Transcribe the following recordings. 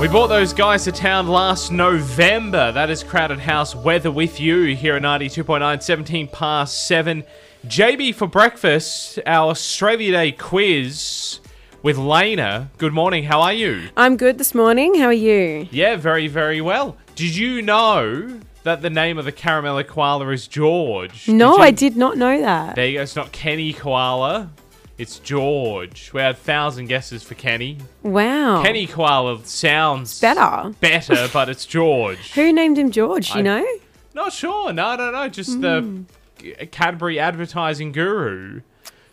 We brought those guys to town last November. That is Crowded House Weather with you here at 92.9, 17 past 7. JB for breakfast, our Australia Day quiz with Lena. Good morning, how are you? I'm good this morning. How are you? Yeah, very, very well. Did you know that the name of the caramel koala is George? No, you- I did not know that. There you go. It's not Kenny Koala. It's George. We had a thousand guesses for Kenny. Wow. Kenny Koala sounds Better. better, but it's George. Who named him George? I- You know? Not sure. No, no, no. Just the hmm. Cadbury advertising guru.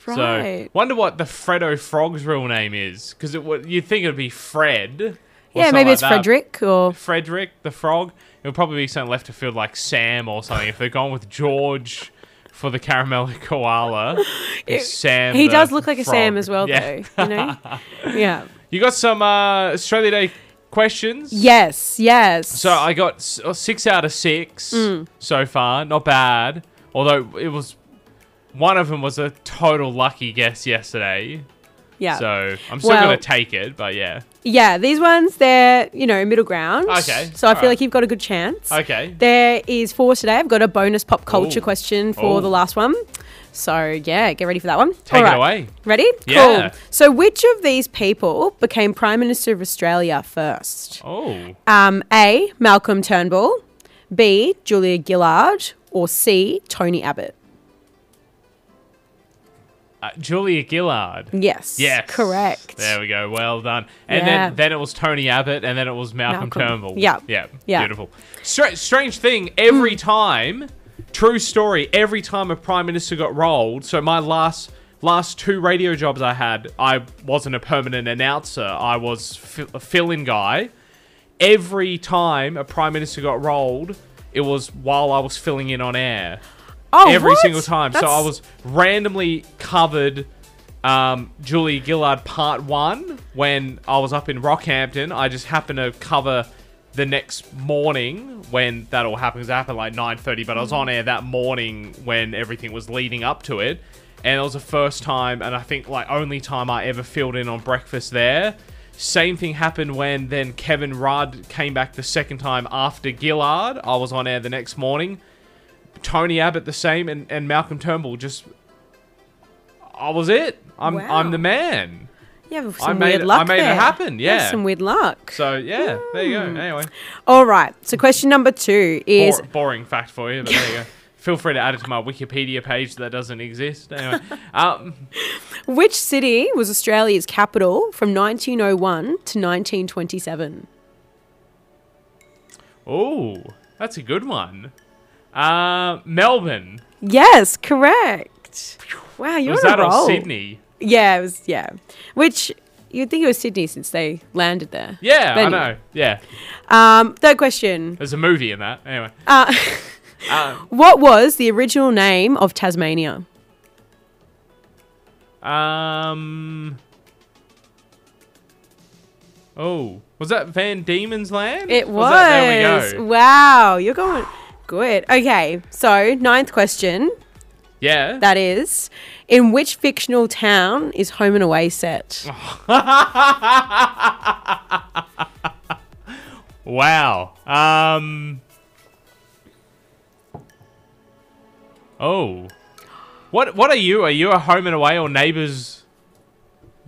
Right. So, wonder what the Fredo Frog's real name is. Because it you'd think it'd be Fred. or yeah, maybe like it's that. Frederick or Frederick the Frog. It would probably be something left to field like Sam or something. if they're gone with George for the caramel koala, it's Sam. he does look like a frog. Sam as well, Yeah. though. You know? yeah. You got some uh, Australia Day questions? Yes. Yes. So I got s- uh, six out of six Mm. so far. Not bad. Although it was one of them was a total lucky guess yesterday. Yeah. So I'm still Well- gonna take it. But yeah. yeah. These ones, they're you know middle ground. Okay, So I feel alright. like you've got a good chance. Okay. There is four today. I've got a bonus pop culture Ooh. question for Ooh. the last one. So yeah, get ready for that one. Take it Alright. away. Ready? Yeah. Cool. So which of these people became Prime Minister of Australia first? Oh. Um, A. Malcolm Turnbull, B. Julia Gillard, or C. Tony Abbott. Uh, Julia Gillard. Yes. Yes. Correct. There we go. Well done. And Yeah. then then it was Tony Abbott, and then it was Malcolm, Malcolm. Turnbull. Yeah. Yeah. Yeah. Beautiful. Stra- strange thing. Every time, true story. Every time a prime minister got rolled. So my last last two radio jobs I had, I wasn't a permanent announcer. I was fi- a fill-in guy. Every time a prime minister got rolled, it was while I was filling in on air Oh, every what? single time. So I was randomly covered um, Julia Gillard part one when I was up in Rockhampton. I just happened to cover the next morning when that all happens. It happened like 9.30, but I was on air that morning when everything was leading up to it. And it was the first time, and I think like only time I ever filled in on breakfast there. Same thing happened when then Kevin Rudd came back the second time after Gillard. I was on air the next morning. Tony Abbott the same, and, and Malcolm Turnbull just. I was it. I'm Wow. I'm the man. You have I some made weird it- luck I made it happen, yeah. some weird luck. So yeah, there you go. Anyway, All right. So question number two is Bor- boring fact for you, but there you go. Feel free to add it to my Wikipedia page that doesn't exist. Anyway, um, which city was Australia's capital from 1901 to 1927? oh, that's a good one. Uh, Melbourne. Yes, correct. Wow, you're Was on that a roll. Sydney? Yeah, it was. Yeah, which you'd think it was Sydney since they landed there. Yeah, But I know. Yeah, Um, third question. there's a movie in that. Anyway, Uh, uh, what was the original name of Tasmania? um. Oh, was that Van Diemen's Land? It was. that- there we go. Wow, you're going good. Okay, so ninth question. Yeah. That is, in which fictional town is Home and Away set? Wow. Um. Oh. What What are you? Are you a home and away or neighbours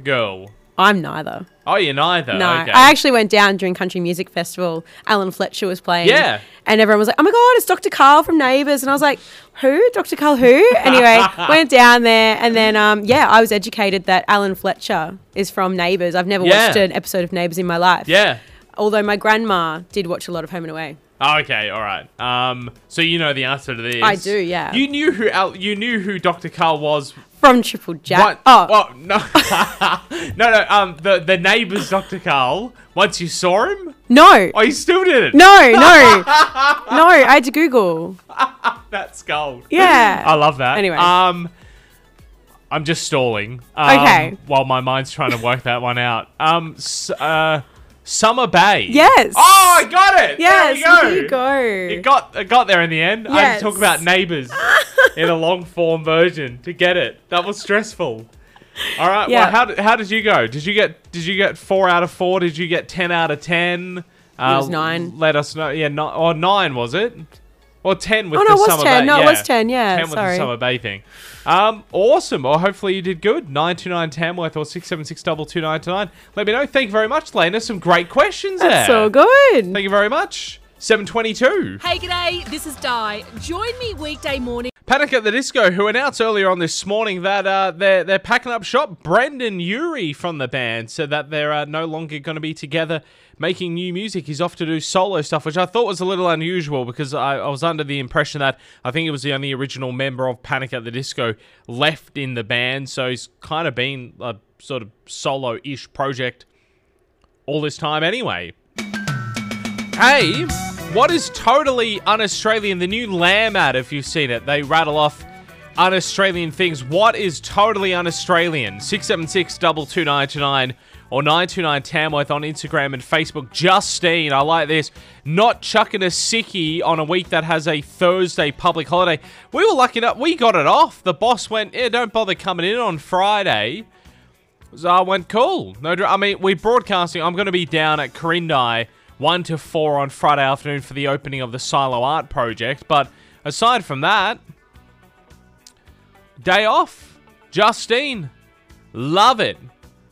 girl? I'm neither. Oh, you're neither. No, Okay. I actually went down during Country Music Festival. Alan Fletcher was playing. Yeah. And everyone was like, oh my God, it's Dr. Karl from Neighbours. And I was like, who? Dr. Karl who? Anyway, went down there. And then, um, yeah, I was educated that Alan Fletcher is from Neighbours. I've never Yeah. watched an episode of Neighbours in my life. yeah. Although my grandma did watch a lot of Home and Away. Oh, okay. All right. Um. So you know the answer to this. I do, yeah. You knew who Al- you knew who Dr. Karl was. From Triple J. What? Oh, Oh no. no no. Um. The the neighbours Dr. Karl. Once you saw him. no. Oh, you still did it. No, no. no, I had to Google. That's gold. Yeah. I love that. Anyway. Um, I'm just stalling. Um, Okay. While my mind's trying to work that one out. Um, s- uh, Summer Bay. Yes. Oh, I got it. Yes, There there you go. go. It got it got there in the end. I had to talk about neighbours in a long form version to get it. That was stressful. All right. Yeah. Well, how did, how did you go? Did you get did you get four out of four? Did you get ten out of ten? Uh, was nine. Let us know. Yeah, no, or nine was it? Or ten with summer. Oh, no, it was summer 10. bay. No, it was 10, yeah, Ten with the summer bay thing. Um, awesome. Well, hopefully you did good. Nine two nine Tamworth or six seven six double two nine two nine. Let me know. Thank you very much, Lena. Some great questions That's there. so good. Thank you very much. Seven twenty two. Hey, g'day, this is Di. Join me weekday morning. Panic at the Disco, who announced earlier on this morning that uh, they're they're packing up shop. Brendon Urie from the band said that they're uh, no longer going to be together making new music. He's off to do solo stuff, which I thought was a little unusual because I, I was under the impression that I think it was the only original member of Panic at the Disco left in the band. So he's kind of been a sort of solo-ish project all this time anyway. Hey, what is totally un-Australian? The new Lamb ad, if you've seen it, they rattle off un-Australian things. What is totally un-Australian? 676 2299 or 929 Tamworth on Instagram and Facebook. Justine, I like this. Not chucking a sickie on a week that has a Thursday public holiday. We were lucky enough, we got it off. The boss went, yeah, don't bother coming in on Friday. So I went, cool. No, I mean, we're broadcasting. I'm going to be down at Corindai 1 to 4 on Friday afternoon for the opening of the Silo Art Project. But aside from that, day off. Justine. Love it.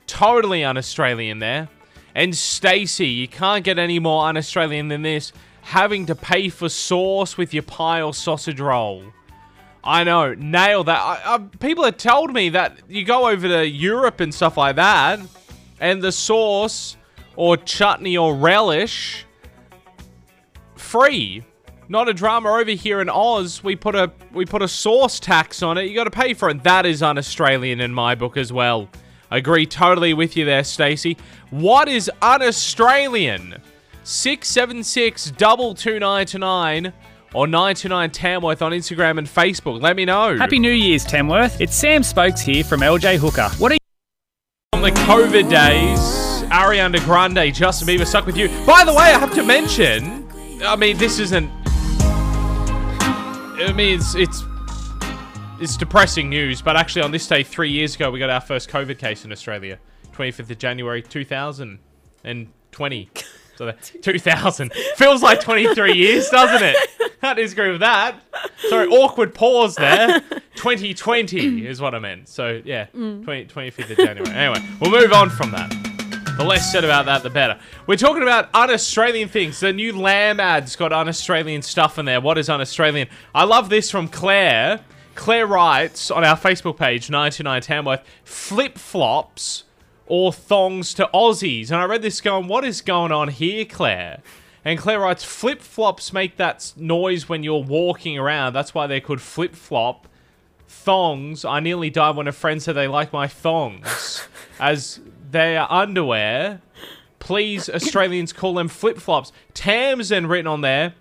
Totally un Australian there. And Stacey, you can't get any more un Australian than this. Having to pay for sauce with your pie or sausage roll. I know, nail that. I, I, people have told me that you go over to Europe and stuff like that, and the sauce or chutney or relish free. Not a drama over here in Oz. We put a we put a sauce tax on it. You got to pay for it. That is un-Australian in my book as well. Agree totally with you there, Stacey. What is un-Australian? Six seven six double two nine two nine or nine two nine Tamworth on Instagram and Facebook. Let me know. Happy New Year's, Tamworth. It's Sam Spokes here from LJ Hooker. What are you on the COVID days, Ariana Grande, Justin Bieber stuck with you. By the way, I have to mention, I mean, this isn't. I mean, it's it's it's depressing news, but actually, on this day three years ago, we got our first COVID case in Australia, 25th of January 2020. So that 2000 feels like 23 years, doesn't it? I disagree with that. Sorry, awkward pause there. 2020 is what I meant. So yeah, mm. 20, 25th of January. Anyway, we'll move on from that. The less said about that, the better. We're talking about un-Australian things. The new Lamb ad's got un-Australian stuff in there. What is un-Australian? I love this from Claire. Claire writes on our Facebook page, 99 Tamworth, flip-flops or thongs to Aussies. And I read this going, what is going on here, Claire? And Claire writes, flip-flops make that noise when you're walking around. That's why they're called flip-flop. Thongs, I nearly died when a friend said they like my thongs. As they are underwear. Please, Australians call them flip-flops. Tam's then written on there,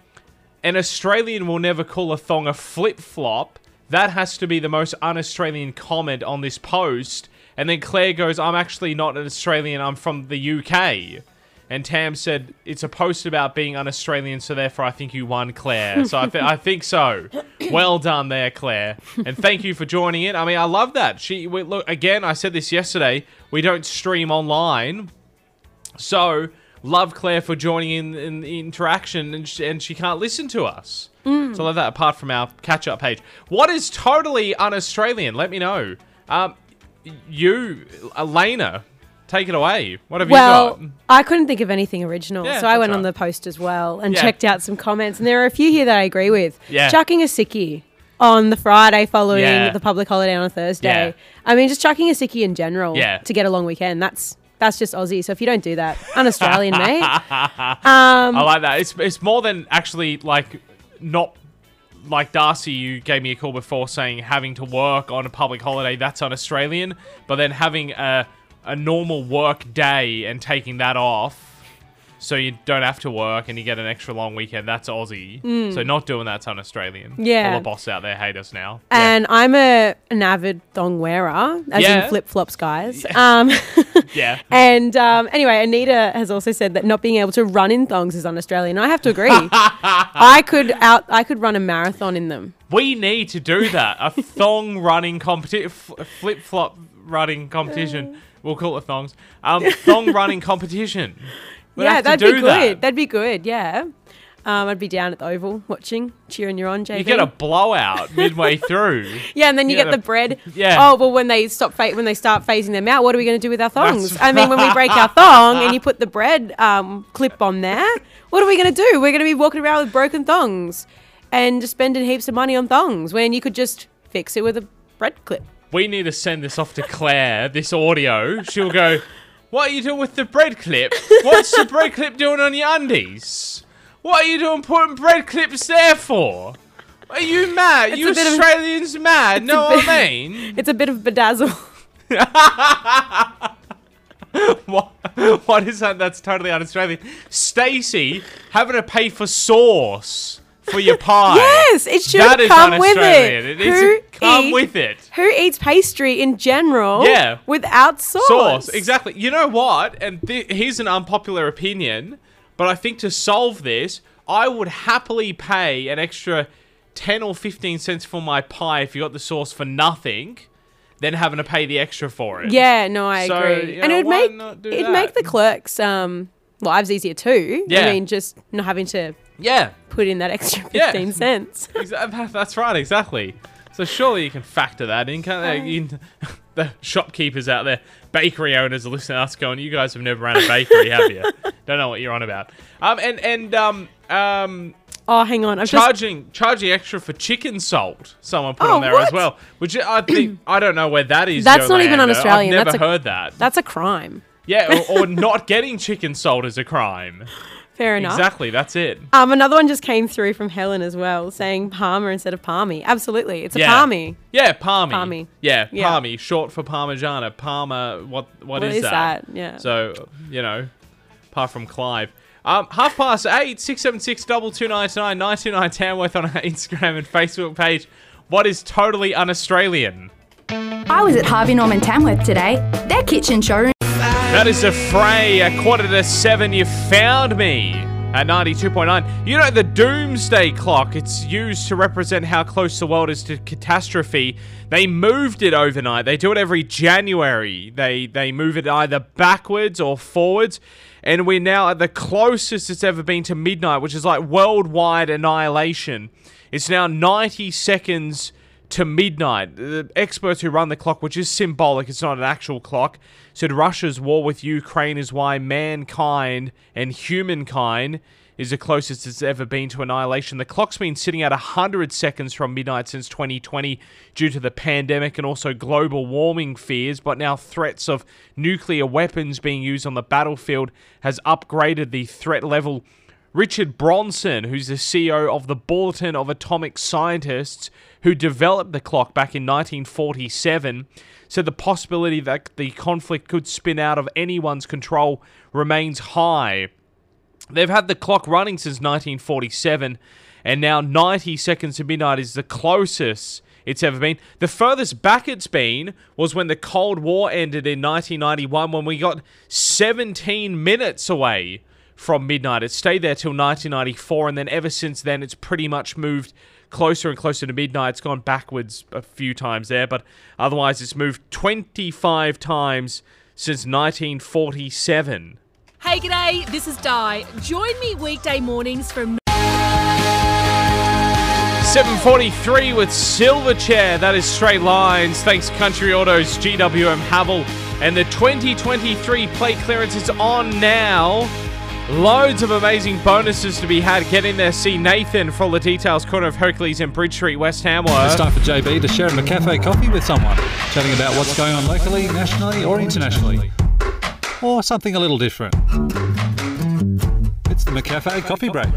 an Australian will never call a thong a flip-flop. That has to be the most un-Australian comment on this post. And then Claire goes, I'm actually not an Australian, I'm from the UK. And Tam said, it's a post about being un-Australian, so therefore I think you won, Claire. So I, th- I think so. Well done there, Claire. And thank you for joining in. I mean, I love that. She we, Look, again, I said this yesterday, we don't stream online. So, love Claire for joining in, in the interaction, and she, and she can't listen to us. So, I love that apart from our catch up page. What is totally un Australian? Let me know. Um, you, Elena, take it away. What have Well, you got? I couldn't think of anything original, Yeah, so I went on the post as well and Yeah. checked out some comments, and there are a few here that I agree with. Yeah. Chucking a sickie on the Friday following Yeah. the public holiday on a Thursday. I mean, just chucking a sickie in general to get a long weekend. That's that's just Aussie. So if you don't do that, un-Australian, mate. I um, like that. It's it's more than actually like not like Darcy. You gave me a call before saying having to work on a public holiday. That's un Australian. But then having a a normal work day and taking that off. So you don't have to work and you get an extra long weekend. That's Aussie. So not doing that's un-Australian. Yeah. All the boss out there hate us now. And I'm a an avid thong wearer, as Yeah. in flip flops, guys. Um, yeah. and um, anyway, Anita has also said that not being able to run in thongs is un-Australian. I have to agree. I could out, I could run a marathon in them. We need to do that. A thong running competition, flip flop running competition. We'll call it thongs. Um, thong running competition. We'd yeah, that'd be good. that. That'd be good. Yeah. Um, I'd be down at the Oval watching, cheering you on, JB. You get a blowout midway through. yeah, and then you Yeah, get the- the bread. yeah. Oh well, when they stop fa- when they start phasing them out, what are we going to do with our thongs? That's- I mean, when we break our thong and you put the bread um, clip on there, what are we going to do? We're going to be walking around with broken thongs and just spending heaps of money on thongs when you could just fix it with a bread clip. We need to send this off to Claire, this audio. She'll go, What are you doing with the bread clip? What's the bread clip doing on your undies? What are you doing putting bread clips there for? Are you mad? It's you a bit of- Australians mad? Know what I mean? It's a bit of bedazzle. what, what is that? That's totally un-Australian. Stacey having to pay for sauce for your pie. yes, it should That is come with it. It Who come eat- with it. Who eats pastry in general? Yeah. without sauce. sauce. Exactly. You know what? And th- here's an unpopular opinion, but I think to solve this, I would happily pay an extra 10 or 15 cents for my pie if you got the sauce for nothing, than having to pay the extra for it. Yeah, no, I So, agree. you and it'd make it'd that? make the clerks um lives easier too. Yeah. I mean, just not having to Yeah. put in that extra Yeah. fifteen cents. That's right, exactly. So surely you can factor that in, can't? You can- the shopkeepers out there, bakery owners are listening to us going, you guys have never ran a bakery, have you? Don't know what you're on about. Um, and, and, um, um, Oh, hang on, I've just charging charging extra for chicken salt. Someone put Oh, on there as well, which I think I don't know where that is. That's not even Yolanda. un-Australian, I've that's never a- heard that. that's a crime. Yeah, or, or not getting chicken salt is a crime. Fair enough. Exactly, that's it. Um, another one just came through from Helen as well, saying Palmer instead of Parmy. Absolutely, it's a Yeah. Parmy. Yeah, parmy. Parmy. Yeah, Yeah. parmy, short for parmigiana. Parma. What? What is, is that? that? Yeah. So you know, apart from Clive. Um, half past eight, six seven six double two nine nine nine two nine Tamworth on our Instagram and Facebook page. What is totally un-Australian? I was at Harvey Norman Tamworth today. Their kitchen showroom That is a fray. A quarter to seven. You found me at 92.9. You know, the doomsday clock, it's used to represent how close the world is to catastrophe. They moved it overnight. They do it every January. They, they move it either backwards or forwards. And we're now at the closest it's ever been to midnight, which is like worldwide annihilation. It's now 90 seconds to midnight. The experts who run the clock, which is symbolic, it's not an actual clock, said Russia's war with Ukraine is why mankind and humankind is the closest it's ever been to annihilation. The clock's been sitting at 100 seconds from midnight since 2020 due to the pandemic and also global warming fears, but now threats of nuclear weapons being used on the battlefield has upgraded the threat level Rachel Bronson, who's the CEO of the Bulletin of Atomic Scientists, who developed the clock back in 1947, said the possibility that the conflict could spin out of anyone's control remains high. They've had the clock running since 1947, and now 90 seconds to midnight is the closest it's ever been. The furthest back it's been was when the Cold War ended in 1991, when we got 17 minutes away from midnight. It stayed there till 1994, and then ever since then, it's pretty much moved closer and closer to midnight. It's gone backwards a few times there, but otherwise, it's moved 25 times since 1947. Hey, g'day, this is Di. Join me weekday mornings from 743 with Silverchair. That is straight lines. Thanks, Country Autos, GWM Haval. And the 2023 plate clearance is on now. Loads of amazing bonuses to be had. Get in there, see Nathan for all the details. Corner of Hercules and Bridge Street, West Ham. It's Hamworth. time for JB to share a McCafe coffee with someone, chatting about what's going on locally, nationally, or internationally. Or something a little different. It's the McCafe coffee break.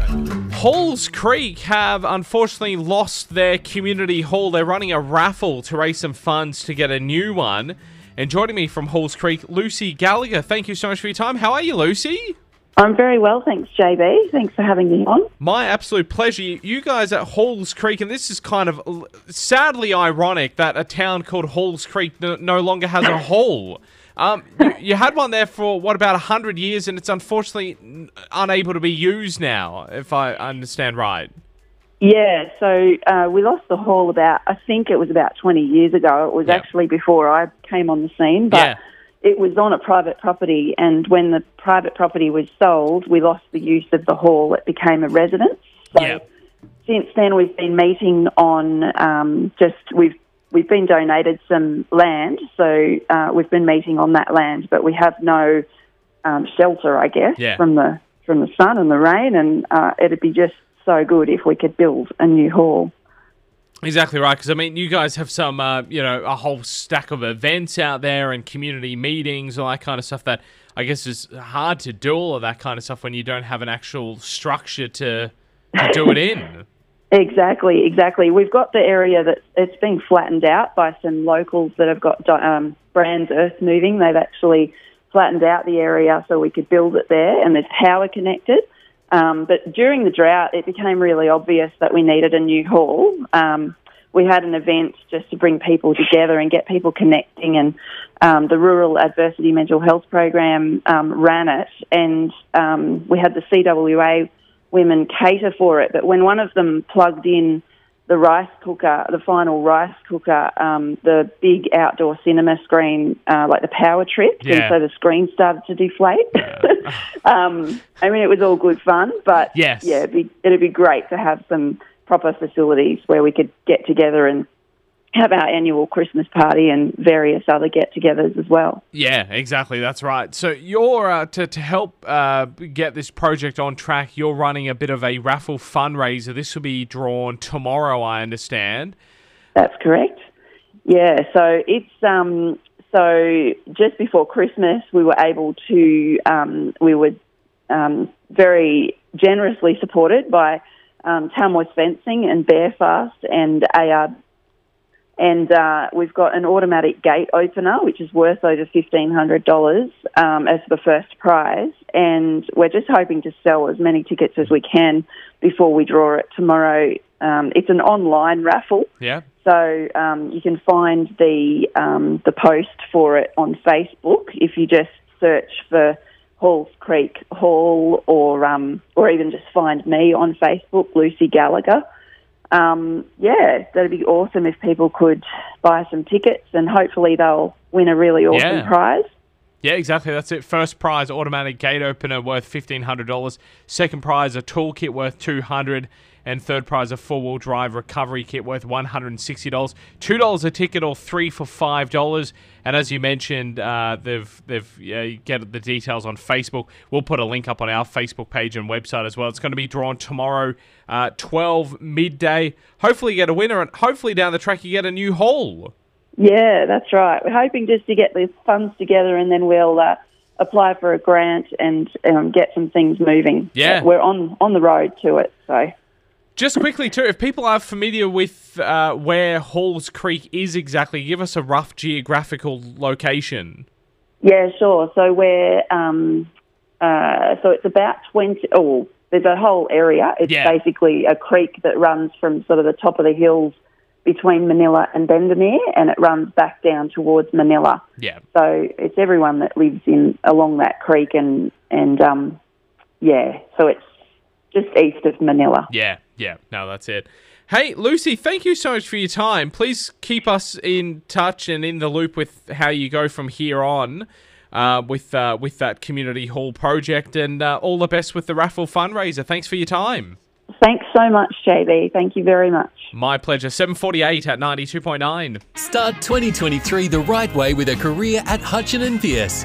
Halls Creek have unfortunately lost their community hall. They're running a raffle to raise some funds to get a new one. And joining me from Halls Creek, Lucy Gallagher. Thank you so much for your time. How are you, Lucy? I'm very well, thanks, JB. Thanks for having me on. My absolute pleasure. You guys at Halls Creek, and this is kind of sadly ironic that a town called Halls Creek no, longer has a hall. Um, you, you had one there for what about hundred years, and it's unfortunately unable to be used now, if I understand right. Yeah, so uh, we lost the hall about, I think it was about 20 years ago. It was actually before I came on the scene, but Yeah. It was on a private property. And when the private property was sold, we lost the use of the hall. It became a residence. So Yeah. since then, we've been meeting on um, just, we've We've been donated some land, so uh, we've been meeting on that land, but we have no um, shelter, I guess, Yeah. from the from the sun and the rain, and uh, it'd be just so good if we could build a new hall. Exactly right, because I mean, you guys have some, uh, you know, a whole stack of events out there and community meetings, all that kind of stuff. That I guess is hard to do all of that kind of stuff when you don't have an actual structure to to do it in. Exactly, exactly. We've got the area that it's been flattened out by some locals that have got um, Brands Earth Moving. They've actually flattened out the area so we could build it there, and there's power connected. Um, but during the drought, it became really obvious that we needed a new hall. Um, we had an event just to bring people together and get people connecting, and um, the Rural Adversity Mental Health Program um, ran it, and um, we had the CWA women cater for it. But when one of them plugged in the rice cooker, the final rice cooker, um, the big outdoor cinema screen, uh, like the power tripped, Yeah. and so the screen started to deflate. um, I mean, it was all good fun, but Yes. yeah, it'd be, it'd be great to have some proper facilities where we could get together and have our annual Christmas party and various other get-togethers as well. Yeah, exactly. That's right. So you're uh, to to help uh, get this project on track. You're running a bit of a raffle fundraiser. This will be drawn tomorrow, I understand. That's correct. Yeah, so it's um, so just before Christmas, we were able to um, we were um, very generously supported by um, Tamworth Fencing and Bearfast and AR. And uh, we've got an automatic gate opener, which is worth over fifteen hundred dollars um, as the first prize. And we're just hoping to sell as many tickets as we can before we draw it tomorrow. Um, it's an online raffle, Yeah. so um, you can find the um, the post for it on Facebook if you just search for Halls Creek Hall, or um, or even just find me on Facebook, Lucy Gallagher. Um, yeah, that'd be awesome if people could buy some tickets, and hopefully they'll win a really awesome Yeah. prize. Yeah, exactly. That's it. First prize, automatic gate opener worth fifteen hundred dollars. Second prize, a toolkit worth two hundred, and third prize, a four-wheel drive recovery kit worth one hundred and sixty dollars. Two dollars a ticket, or three for five dollars. And as you mentioned, uh, they've they've yeah, you get the details on Facebook. We'll put a link up on our Facebook page and website as well. It's going to be drawn tomorrow, uh, twelve midday. Hopefully, you get a winner, and hopefully down the track you get a new hole. Yeah, that's right. We're hoping just to get the funds together and then we'll uh, apply for a grant and um, get some things moving. Yeah. We're on, on the road to it, so. Just quickly, too, if people are familiar with uh, where Halls Creek is exactly, give us a rough geographical location. Yeah, sure. So we're, um, uh, so it's about 20, oh, there's a whole area. It's Yeah. basically a creek that runs from sort of the top of the hills between Manila and Bendemeer and it runs back down towards Manila. Yeah. So it's everyone that lives in along that creek and and um, yeah, so it's just east of Manila. Yeah, yeah. No, that's it. Hey, Lucy, thank you so much for your time. Please keep us in touch and in the loop with how you go from here on uh, with uh, with that community hall project, and uh, all the best with the raffle fundraiser. Thanks for your time. Thanks so much, JB. Thank you very much. My pleasure. Seven forty-eight at ninety-two point nine. Start 2023 the right way with a career at Hutchin and Pierce.